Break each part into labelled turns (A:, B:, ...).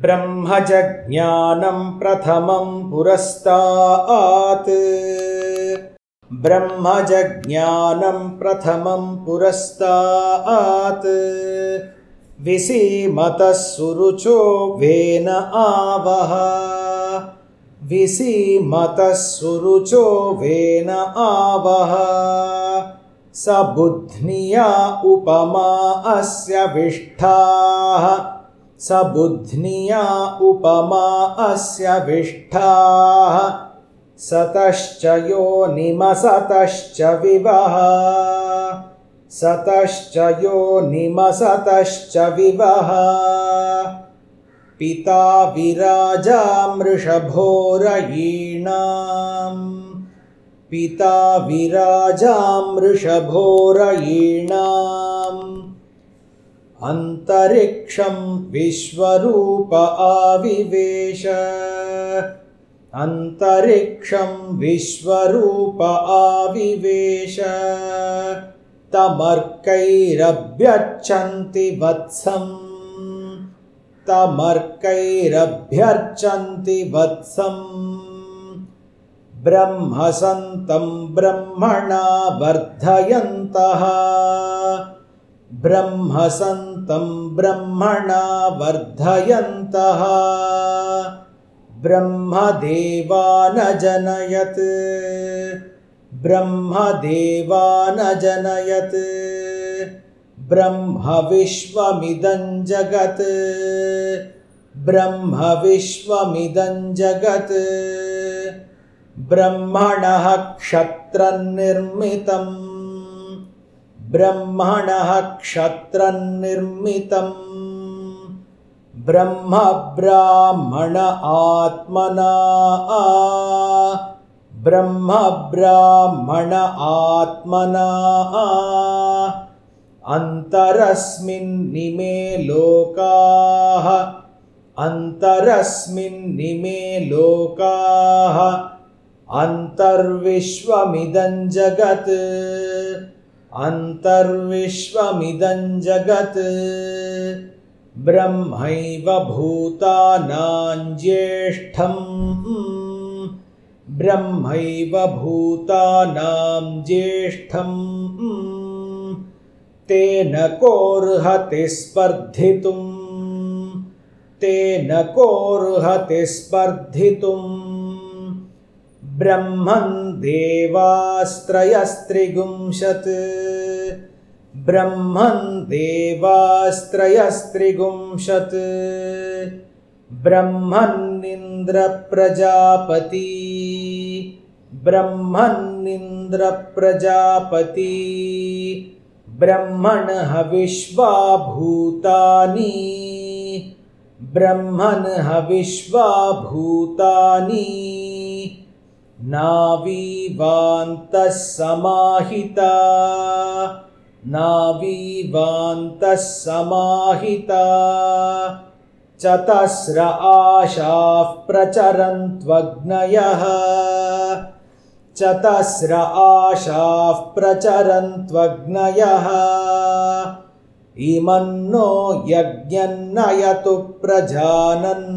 A: ब्रह्मजज्ञानं प्रथमं पुरस्तात्। ब्रह्मजज्ञानं प्रथमं पुरस्तात्। विसीमतः सुरुचो वेन आवह। विसीमतः सुरुचो वेन आवह। स बुध्निया उपमा अस्य विष्ठाः स बुध्निया उपमा अस्य विष्ठाः। सतश्च यो निमसतश्च विवः सतश्च यो निमसतश्च विवः पिता विराजा मृषभोरयीणाम् पिता विराजा मृषभोरयीणाम् अन्तरिक्षं विश्वरूप आविवेश। अन्तरिक्षं विश्वरूप आविवेश। तमर्कैरभ्यर्चन्ति वत्सम् तमर्कैरभ्यर्चन्ति वत्सम् ब्रह्मसन्तं ब्रह्मणा वर्धयन्तः। ब्रह्मसन्तं ब्रह्मणा वर्धयन्तः। ब्रह्मदेवानजनयत्। ब्रह्मदेवानजनयत्। ब्रह्मविश्वमिदं जगत्। ब्रह्मविश्वमिदं जगत्। ब्रह्मणः क्षत्रनिर्मितम् ब्रह्मणः क्षत्रनिर्मितम् ब्रह्म ब्राह्मण आत्मना। ब्रह्म ब्राह्मण आत्मना। अन्तरस्मिन्निमे लोकाः। अन्तरस्मिन्निमे लोकाः। अन्तर्विश्वमिदं जगत् अन्तर्विश्वमिदं जगत्। ब्रह्मैव भूतानां ज्येष्ठम्। ब्रह्मैव भूतानां ज्येष्ठम्। तेन कोर्हति स्पर्धितुम्। तेन कोर्हति स्पर्धितुम् ब्रह्मन् देवास्त्रयस्त्रिगुंशत्। ब्रह्मन् देवास्त्रयस्त्रिगुंशत्। ब्रह्मन्निन्द्रप्रजापती ब्रह्मन्निन्द्रप्रजापती ब्रह्मणः विश्वा भूतानि ब्रह्मणः विश्वा भूतानि नावीवान्तः समाहिता नावीवान्तः समाहिता चतस्र आशाः प्रचरन्त्वग्नयः चतस्र आशाः प्रचरन्त्वग्नयः इमन्नो यज्ञन्नयतु प्रजानन्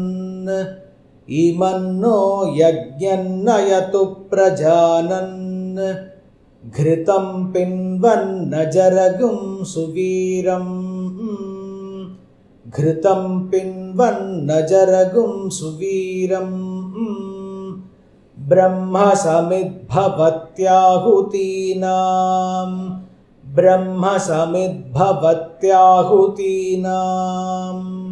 A: इमन्नो यज्ञन्नयतु प्रजानन्। घृतं पिन्वन्नजरगुं सुवीरम्। घृतं पिन्वन्नजरगुं सुवीरम्। ब्रह्मसमिद्भवत्याहुतीनां। ब्रह्मसमिद्भवत्याहुतीनाम्